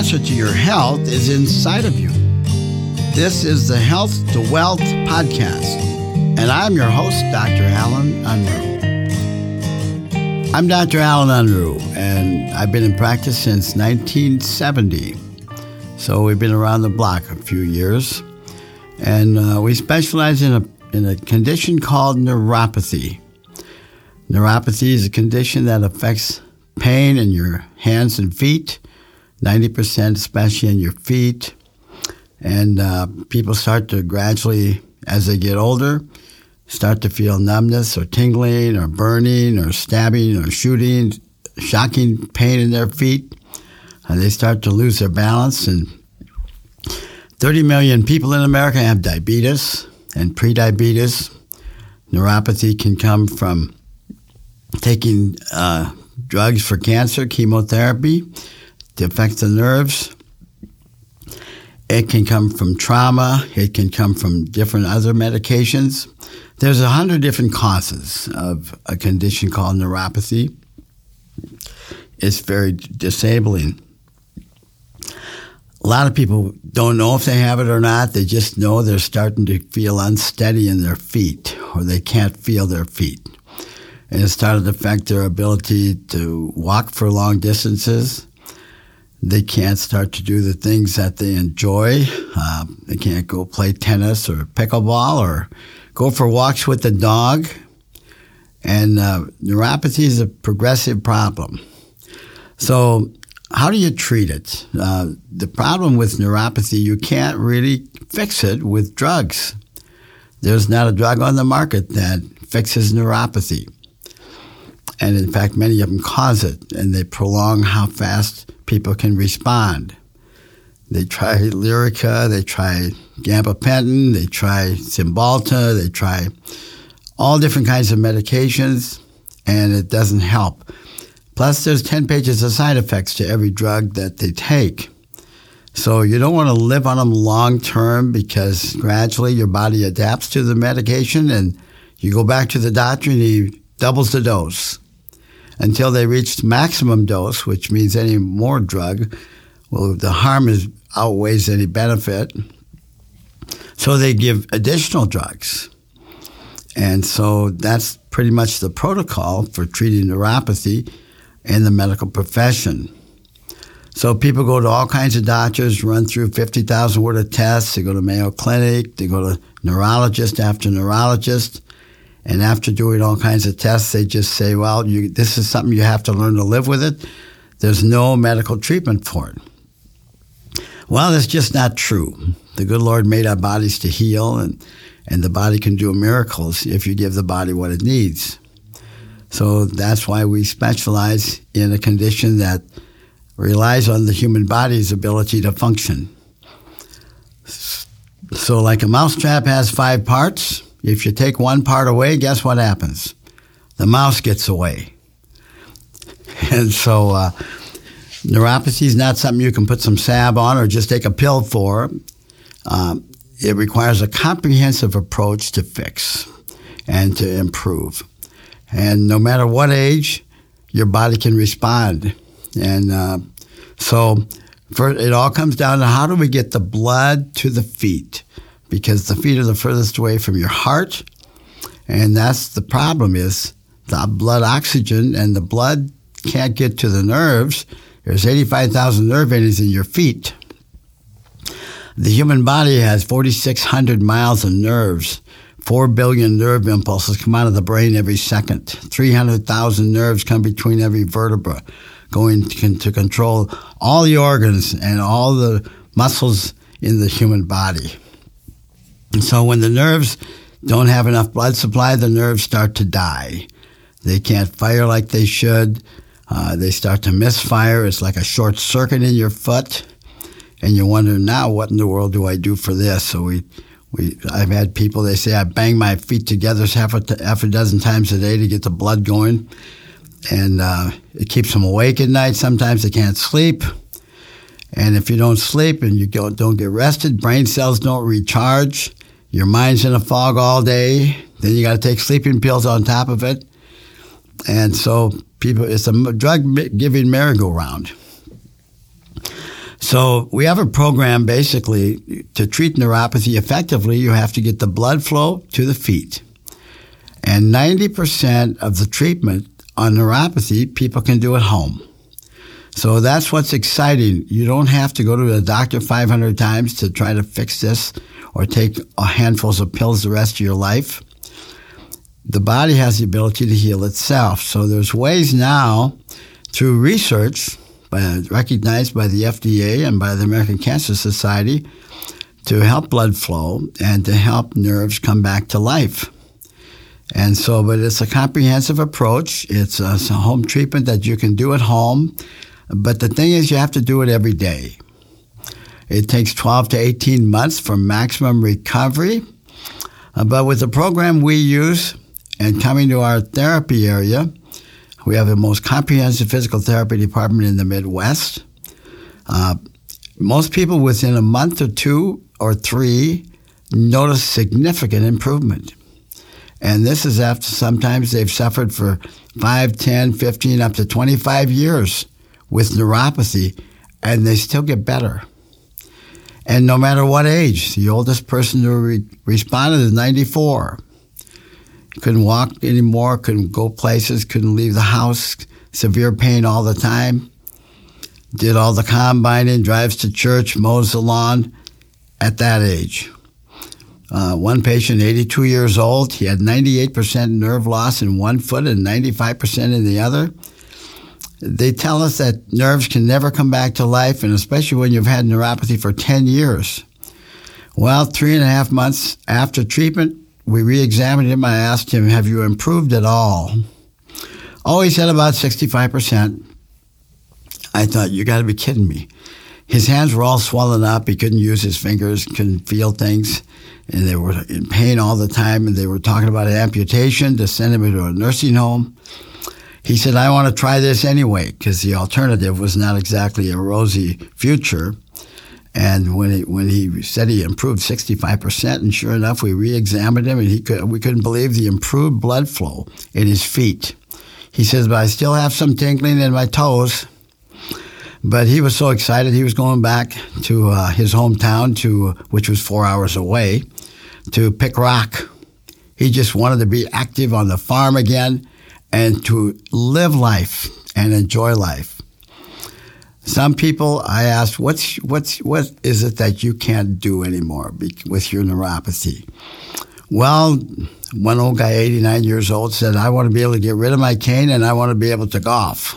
answer to your health is inside of you. This is the Health to Wealth podcast, and I'm your host, Dr. Allen Unruh. I'm Dr. Allen Unruh, and I've been in practice since 1970. So we've been around the block a few years, and uh, we specialize in a in a condition called neuropathy. Neuropathy is a condition that affects pain in your hands and feet, 90% especially in your feet. And uh, people start to gradually, as they get older, start to feel numbness or tingling or burning or stabbing or shooting, shocking pain in their feet. And they start to lose their balance. And 30 million people in America have diabetes and prediabetes. Neuropathy can come from taking uh, drugs for cancer, chemotherapy to affect the nerves. It can come from trauma. It can come from different other medications. There's a hundred different causes of a condition called neuropathy. It's very disabling. A lot of people don't know if they have it or not. They just know they're starting to feel unsteady in their feet or they can't feel their feet and it started to affect their ability to walk for long distances. They can't start to do the things that they enjoy. Uh, they can't go play tennis or pickleball or go for walks with the dog. And uh, neuropathy is a progressive problem. So, how do you treat it? Uh, the problem with neuropathy, you can't really fix it with drugs. There's not a drug on the market that fixes neuropathy. And in fact, many of them cause it, and they prolong how fast people can respond. They try Lyrica, they try gabapentin, they try Cymbalta, they try all different kinds of medications, and it doesn't help. Plus, there's 10 pages of side effects to every drug that they take. So you don't want to live on them long term because gradually your body adapts to the medication and you go back to the doctor and he doubles the dose until they reach maximum dose, which means any more drug, well, the harm is outweighs any benefit. So they give additional drugs. And so that's pretty much the protocol for treating neuropathy in the medical profession. So people go to all kinds of doctors, run through 50,000 word of tests. They go to Mayo Clinic, they go to neurologist after neurologist. And after doing all kinds of tests, they just say, well, you, this is something you have to learn to live with it. There's no medical treatment for it. Well, that's just not true. The good Lord made our bodies to heal, and, and the body can do miracles if you give the body what it needs. So that's why we specialize in a condition that relies on the human body's ability to function. So, like a mousetrap has five parts, if you take one part away, guess what happens? The mouse gets away. And so, uh, neuropathy is not something you can put some salve on or just take a pill for. Um, it requires a comprehensive approach to fix and to improve. And no matter what age, your body can respond. And uh, so, for, it all comes down to how do we get the blood to the feet? Because the feet are the furthest away from your heart. And that's the problem is the blood oxygen and the blood can't get to the nerves. There's 85,000 nerve endings in your feet. The human body has 4,600 miles of nerves. 4 billion nerve impulses come out of the brain every second. 300,000 nerves come between every vertebra, going to, to control all the organs and all the muscles in the human body. And so when the nerves don't have enough blood supply, the nerves start to die. They can't fire like they should. Uh, they start to misfire. It's like a short circuit in your foot. And you wonder now, what in the world do I do for this? So we, we, I've had people, they say I bang my feet together half a, half a dozen times a day to get the blood going. And uh, it keeps them awake at night. Sometimes they can't sleep. And if you don't sleep and you don't get rested, brain cells don't recharge your mind's in a fog all day. Then you got to take sleeping pills on top of it. And so people, it's a drug giving merry-go-round. So we have a program basically to treat neuropathy effectively. You have to get the blood flow to the feet. And 90% of the treatment on neuropathy, people can do at home. So that's what's exciting. You don't have to go to the doctor 500 times to try to fix this or take a handfuls of pills the rest of your life. The body has the ability to heal itself. So there's ways now through research by, recognized by the FDA and by the American Cancer Society to help blood flow and to help nerves come back to life. And so, but it's a comprehensive approach. It's a, it's a home treatment that you can do at home. But the thing is, you have to do it every day. It takes 12 to 18 months for maximum recovery. Uh, but with the program we use and coming to our therapy area, we have the most comprehensive physical therapy department in the Midwest. Uh, most people within a month or two or three notice significant improvement. And this is after sometimes they've suffered for 5, 10, 15, up to 25 years with neuropathy, and they still get better. And no matter what age, the oldest person who re- responded is 94. Couldn't walk anymore, couldn't go places, couldn't leave the house, severe pain all the time. Did all the combining, drives to church, mows the lawn at that age. Uh, one patient, 82 years old, he had 98% nerve loss in one foot and 95% in the other. They tell us that nerves can never come back to life, and especially when you've had neuropathy for 10 years. Well, three and a half months after treatment, we re examined him. I asked him, Have you improved at all? Oh, he said about 65%. I thought, You got to be kidding me. His hands were all swollen up. He couldn't use his fingers, couldn't feel things and they were in pain all the time, and they were talking about an amputation to send him into a nursing home. He said, I want to try this anyway, because the alternative was not exactly a rosy future. And when he, when he said he improved 65%, and sure enough, we re-examined him, and he could, we couldn't believe the improved blood flow in his feet. He says, but I still have some tingling in my toes. But he was so excited, he was going back to uh, his hometown, to which was four hours away, to pick rock. He just wanted to be active on the farm again and to live life and enjoy life. Some people, I asked, what's, what's, what is it that you can't do anymore with your neuropathy? Well, one old guy, 89 years old, said, I want to be able to get rid of my cane and I want to be able to golf.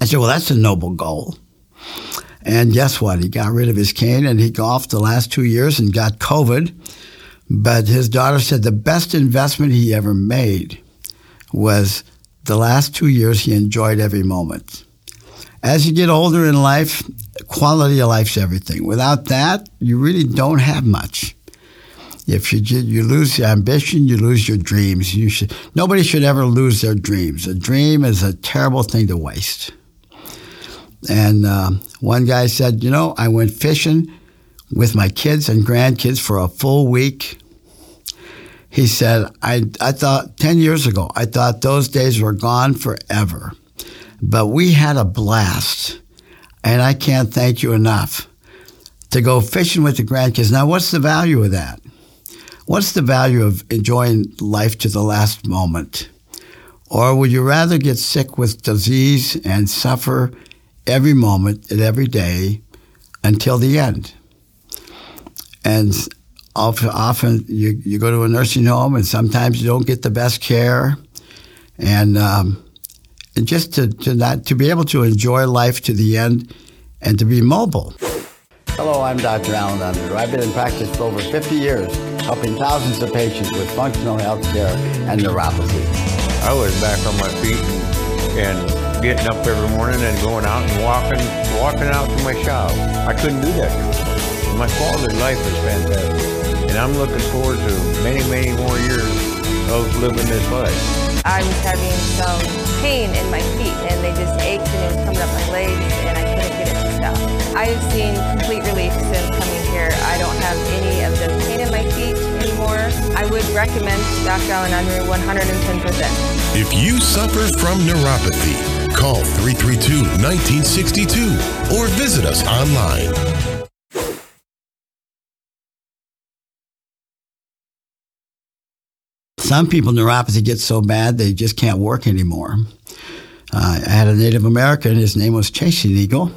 I said, well, that's a noble goal. And guess what? He got rid of his cane and he golfed the last two years and got COVID. But his daughter said the best investment he ever made was the last two years he enjoyed every moment. As you get older in life, quality of life's everything. Without that, you really don't have much. If you you lose your ambition, you lose your dreams. You should nobody should ever lose their dreams. A dream is a terrible thing to waste. And uh, one guy said, You know, I went fishing with my kids and grandkids for a full week. He said, I, I thought 10 years ago, I thought those days were gone forever. But we had a blast. And I can't thank you enough to go fishing with the grandkids. Now, what's the value of that? What's the value of enjoying life to the last moment? Or would you rather get sick with disease and suffer every moment and every day until the end. And often you, you go to a nursing home and sometimes you don't get the best care. And, um, and just to, to, not, to be able to enjoy life to the end and to be mobile. Hello, I'm Dr. Allen Unruh. I've been in practice for over 50 years, helping thousands of patients with functional health care and neuropathy. I was back on my feet and, and getting up every morning and going out and walking, walking out to my shop. I couldn't do that. My quality of life is fantastic, and I'm looking forward to many, many more years of living this life. I was having some pain in my feet, and they just ached, and it was coming up my legs, and I couldn't get it to stop. I've seen complete relief since coming here. I don't have any of the pain in my feet anymore. I would recommend Dr. Allen Unruh 110%. If you suffer from neuropathy, Call 332 1962 or visit us online. Some people, neuropathy gets so bad they just can't work anymore. Uh, I had a Native American, his name was Chasing Eagle.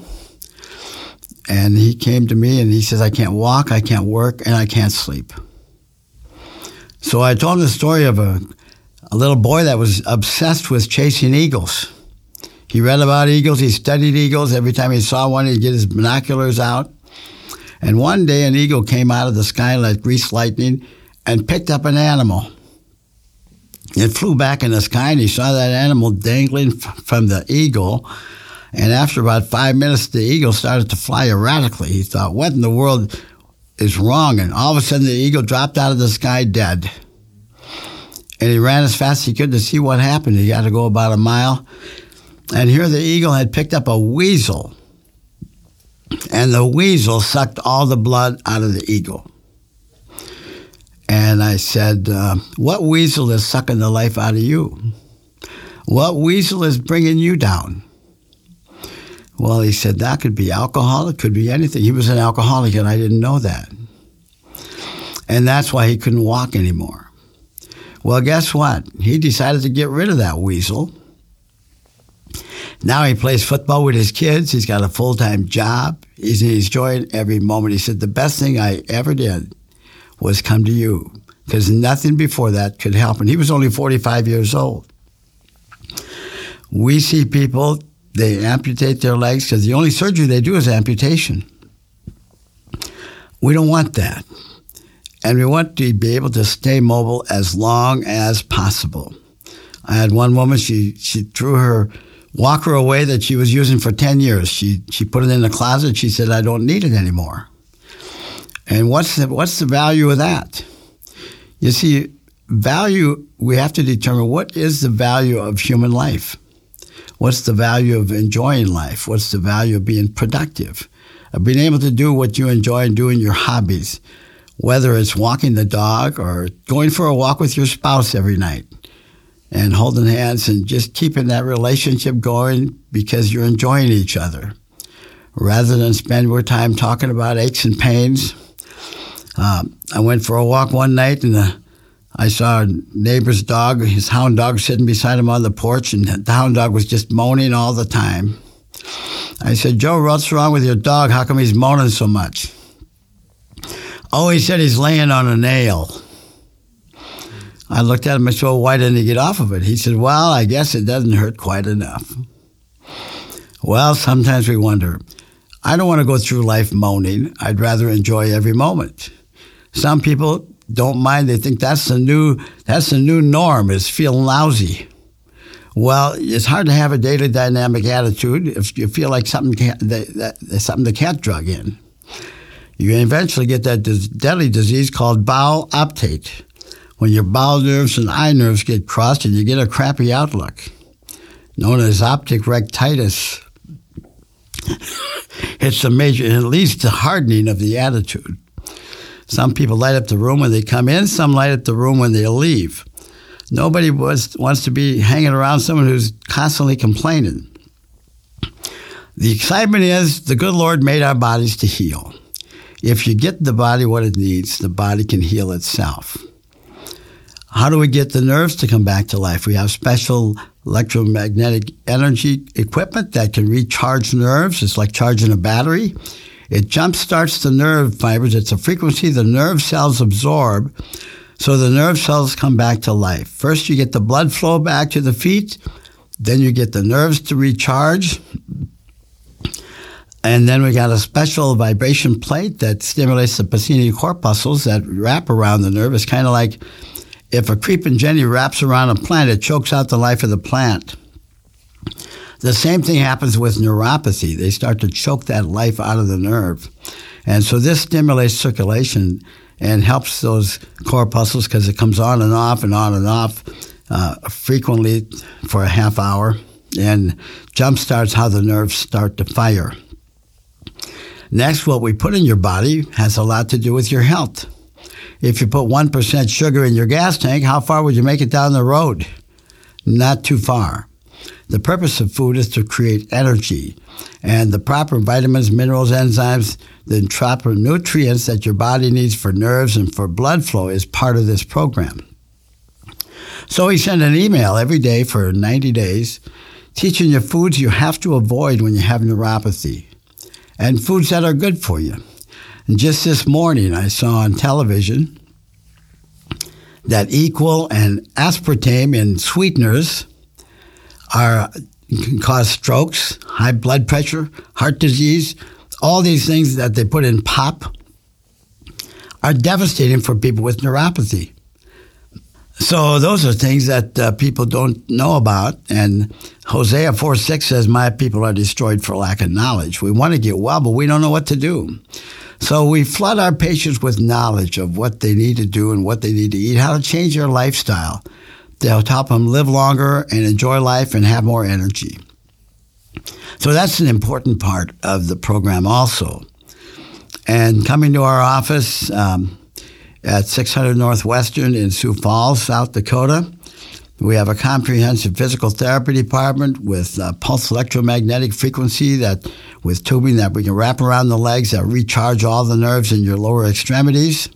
And he came to me and he says, I can't walk, I can't work, and I can't sleep. So I told the story of a, a little boy that was obsessed with chasing eagles. He read about eagles, he studied eagles. Every time he saw one, he'd get his binoculars out. And one day, an eagle came out of the sky like greased lightning and picked up an animal. It flew back in the sky, and he saw that animal dangling f- from the eagle. And after about five minutes, the eagle started to fly erratically. He thought, What in the world is wrong? And all of a sudden, the eagle dropped out of the sky dead. And he ran as fast as he could to see what happened. He had to go about a mile. And here the eagle had picked up a weasel. And the weasel sucked all the blood out of the eagle. And I said, uh, What weasel is sucking the life out of you? What weasel is bringing you down? Well, he said that could be alcohol, it could be anything. He was an alcoholic, and I didn't know that. And that's why he couldn't walk anymore. Well, guess what? He decided to get rid of that weasel. Now he plays football with his kids. He's got a full time job. He's enjoying every moment. He said, The best thing I ever did was come to you because nothing before that could help. And he was only 45 years old. We see people, they amputate their legs because the only surgery they do is amputation. We don't want that. And we want to be able to stay mobile as long as possible. I had one woman, she, she threw her walker away that she was using for 10 years. She, she put it in the closet. She said, I don't need it anymore. And what's the, what's the value of that? You see, value, we have to determine what is the value of human life? What's the value of enjoying life? What's the value of being productive? Of being able to do what you enjoy and doing your hobbies, whether it's walking the dog or going for a walk with your spouse every night and holding hands and just keeping that relationship going because you're enjoying each other rather than spend more time talking about aches and pains um, I went for a walk one night and uh, I saw a neighbor's dog, his hound dog, sitting beside him on the porch, and the hound dog was just moaning all the time. I said, Joe, what's wrong with your dog? How come he's moaning so much? Oh, he said he's laying on a nail. I looked at him and said, well, why didn't he get off of it? He said, well, I guess it doesn't hurt quite enough. Well, sometimes we wonder. I don't want to go through life moaning. I'd rather enjoy every moment. Some people don't mind. They think that's the new that's the new norm is feeling lousy. Well, it's hard to have a daily dynamic attitude if you feel like something that, that, something the cat drug in. You eventually get that deadly disease called bowel optate, when your bowel nerves and eye nerves get crossed and you get a crappy outlook, known as optic rectitis. it's a major, at least the hardening of the attitude. Some people light up the room when they come in, some light up the room when they leave. Nobody was, wants to be hanging around someone who's constantly complaining. The excitement is the good Lord made our bodies to heal. If you get the body what it needs, the body can heal itself. How do we get the nerves to come back to life? We have special electromagnetic energy equipment that can recharge nerves. It's like charging a battery. It jump starts the nerve fibers. It's a frequency the nerve cells absorb. So the nerve cells come back to life. First, you get the blood flow back to the feet. Then you get the nerves to recharge. And then we got a special vibration plate that stimulates the Pacini corpuscles that wrap around the nerve. It's kind of like if a creeping Jenny wraps around a plant, it chokes out the life of the plant. The same thing happens with neuropathy. They start to choke that life out of the nerve. And so this stimulates circulation and helps those corpuscles because it comes on and off and on and off uh, frequently for a half hour and jump starts how the nerves start to fire. Next, what we put in your body has a lot to do with your health. If you put 1% sugar in your gas tank, how far would you make it down the road? Not too far. The purpose of food is to create energy. And the proper vitamins, minerals, enzymes, the proper nutrients that your body needs for nerves and for blood flow is part of this program. So he sent an email every day for 90 days teaching you foods you have to avoid when you have neuropathy and foods that are good for you. And just this morning, I saw on television that equal and aspartame in sweeteners are can cause strokes, high blood pressure, heart disease, all these things that they put in pop are devastating for people with neuropathy. So those are things that uh, people don't know about. And Hosea 4 6 says, My people are destroyed for lack of knowledge. We want to get well, but we don't know what to do. So we flood our patients with knowledge of what they need to do and what they need to eat, how to change their lifestyle to help them live longer and enjoy life and have more energy. So that's an important part of the program also. And coming to our office, um, at 600 Northwestern in Sioux Falls, South Dakota. We have a comprehensive physical therapy department with uh, pulse electromagnetic frequency that with tubing that we can wrap around the legs that recharge all the nerves in your lower extremities.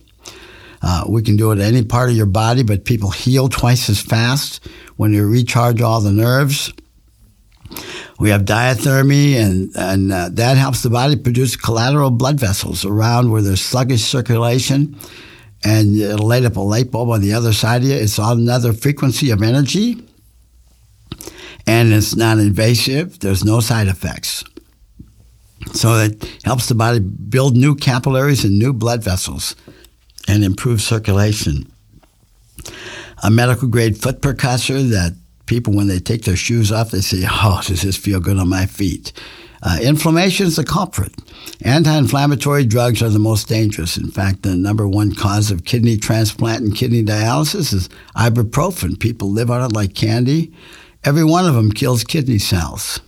Uh, we can do it any part of your body, but people heal twice as fast when you recharge all the nerves. We have diathermy, and, and uh, that helps the body produce collateral blood vessels around where there's sluggish circulation and it'll light up a light bulb on the other side of you. It's another frequency of energy, and it's non invasive. There's no side effects. So it helps the body build new capillaries and new blood vessels and improve circulation. A medical grade foot percussor that people, when they take their shoes off, they say, Oh, does this feel good on my feet? Uh, inflammation is the culprit. Anti inflammatory drugs are the most dangerous. In fact, the number one cause of kidney transplant and kidney dialysis is ibuprofen. People live on it like candy. Every one of them kills kidney cells.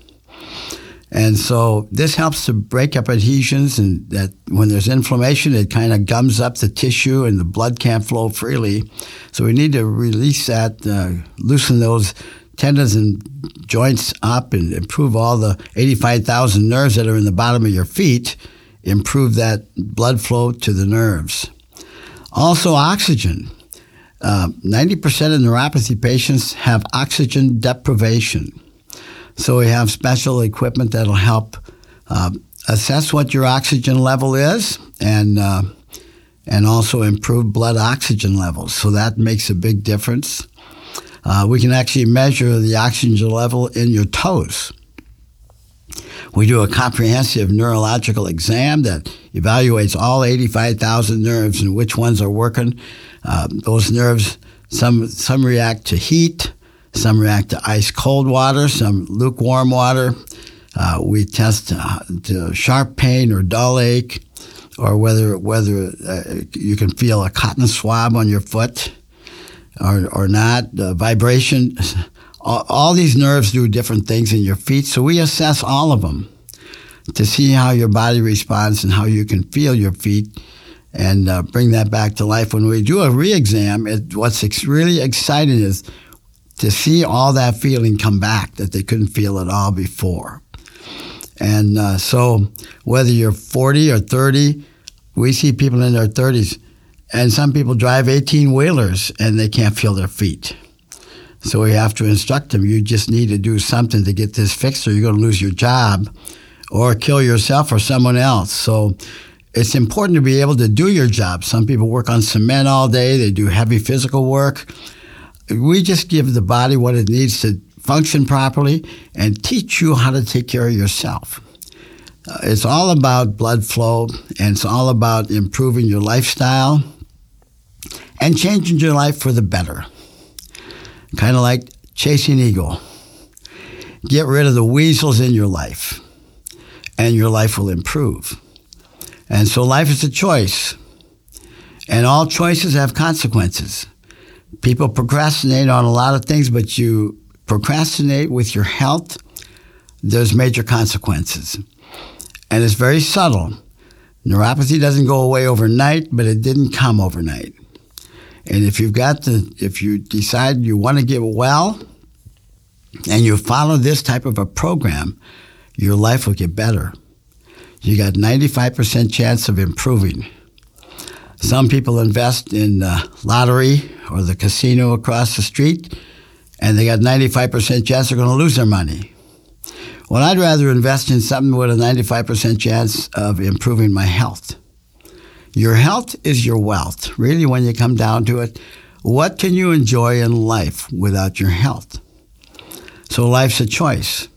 And so this helps to break up adhesions, and that when there's inflammation, it kind of gums up the tissue and the blood can't flow freely. So we need to release that, uh, loosen those tendons and joints up and improve all the 85,000 nerves that are in the bottom of your feet, improve that blood flow to the nerves. Also, oxygen. Uh, 90% of neuropathy patients have oxygen deprivation. So we have special equipment that'll help uh, assess what your oxygen level is and uh, and also improve blood oxygen levels. So that makes a big difference. Uh, we can actually measure the oxygen level in your toes. We do a comprehensive neurological exam that evaluates all 85,000 nerves and which ones are working. Uh, those nerves, some, some react to heat, some react to ice cold water, some lukewarm water. Uh, we test uh, to sharp pain or dull ache, or whether whether uh, you can feel a cotton swab on your foot or, or not, vibration. All, all, these nerves do different things in your feet, so we assess all of them to see how your body responds and how you can feel your feet and uh, bring that back to life. When we do a re-exam, what's ex- really exciting is to see all that feeling come back that they couldn't feel at all before. And uh, so whether you're 40 or 30, we see people in their 30s and some people drive 18 wheelers and they can't feel their feet. So we have to instruct them you just need to do something to get this fixed or you're going to lose your job or kill yourself or someone else. So it's important to be able to do your job. Some people work on cement all day, they do heavy physical work. We just give the body what it needs to function properly and teach you how to take care of yourself. Uh, it's all about blood flow and it's all about improving your lifestyle and changing your life for the better. Kind of like chasing eagle. Get rid of the weasels in your life, and your life will improve. And so life is a choice, and all choices have consequences. People procrastinate on a lot of things, but you procrastinate with your health, there's major consequences. And it's very subtle. Neuropathy doesn't go away overnight, but it didn't come overnight. And if you've got the, if you decide you want to get well, and you follow this type of a program, your life will get better. You got 95% chance of improving. Some people invest in the lottery or the casino across the street, and they got 95% chance they're going to lose their money. Well, I'd rather invest in something with a 95% chance of improving my health. Your health is your wealth. Really, when you come down to it, what can you enjoy in life without your health? So life's a choice.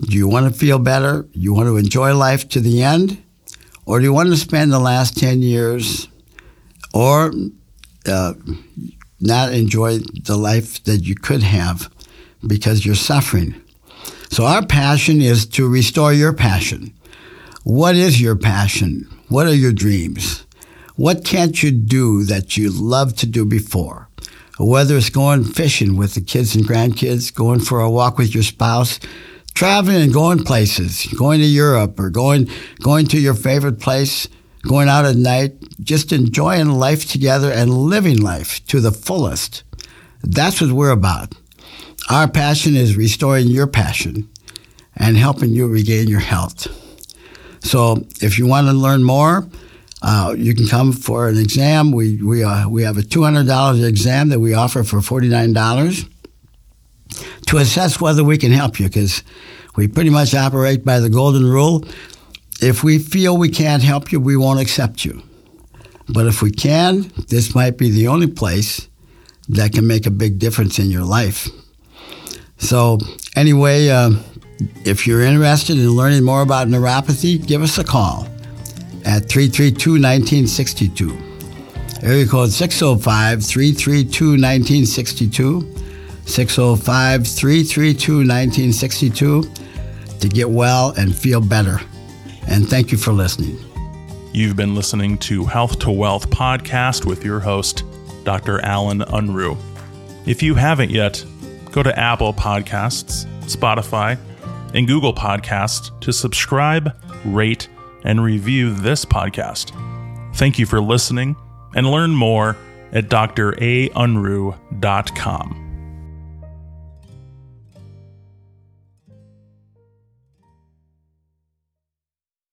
Do you want to feel better? You want to enjoy life to the end? Or do you want to spend the last 10 years or uh, not enjoy the life that you could have because you're suffering? So, our passion is to restore your passion. What is your passion? What are your dreams? What can't you do that you loved to do before? Whether it's going fishing with the kids and grandkids, going for a walk with your spouse, traveling and going places, going to Europe or going going to your favorite place, going out at night, just enjoying life together and living life to the fullest. That's what we're about. Our passion is restoring your passion and helping you regain your health. So if you want to learn more, uh, you can come for an exam. We we uh, we have a two hundred dollars exam that we offer for forty nine dollars to assess whether we can help you because we pretty much operate by the golden rule. If we feel we can't help you, we won't accept you. But if we can, this might be the only place that can make a big difference in your life. So, anyway, uh, if you're interested in learning more about neuropathy, give us a call at 332 1962. Area code 605 332 1962. 605 332 1962 to get well and feel better. And thank you for listening. You've been listening to Health to Wealth podcast with your host, Dr. Allen Unruh. If you haven't yet, go to Apple Podcasts, Spotify, and Google Podcasts to subscribe, rate, and review this podcast. Thank you for listening and learn more at draunruh.com.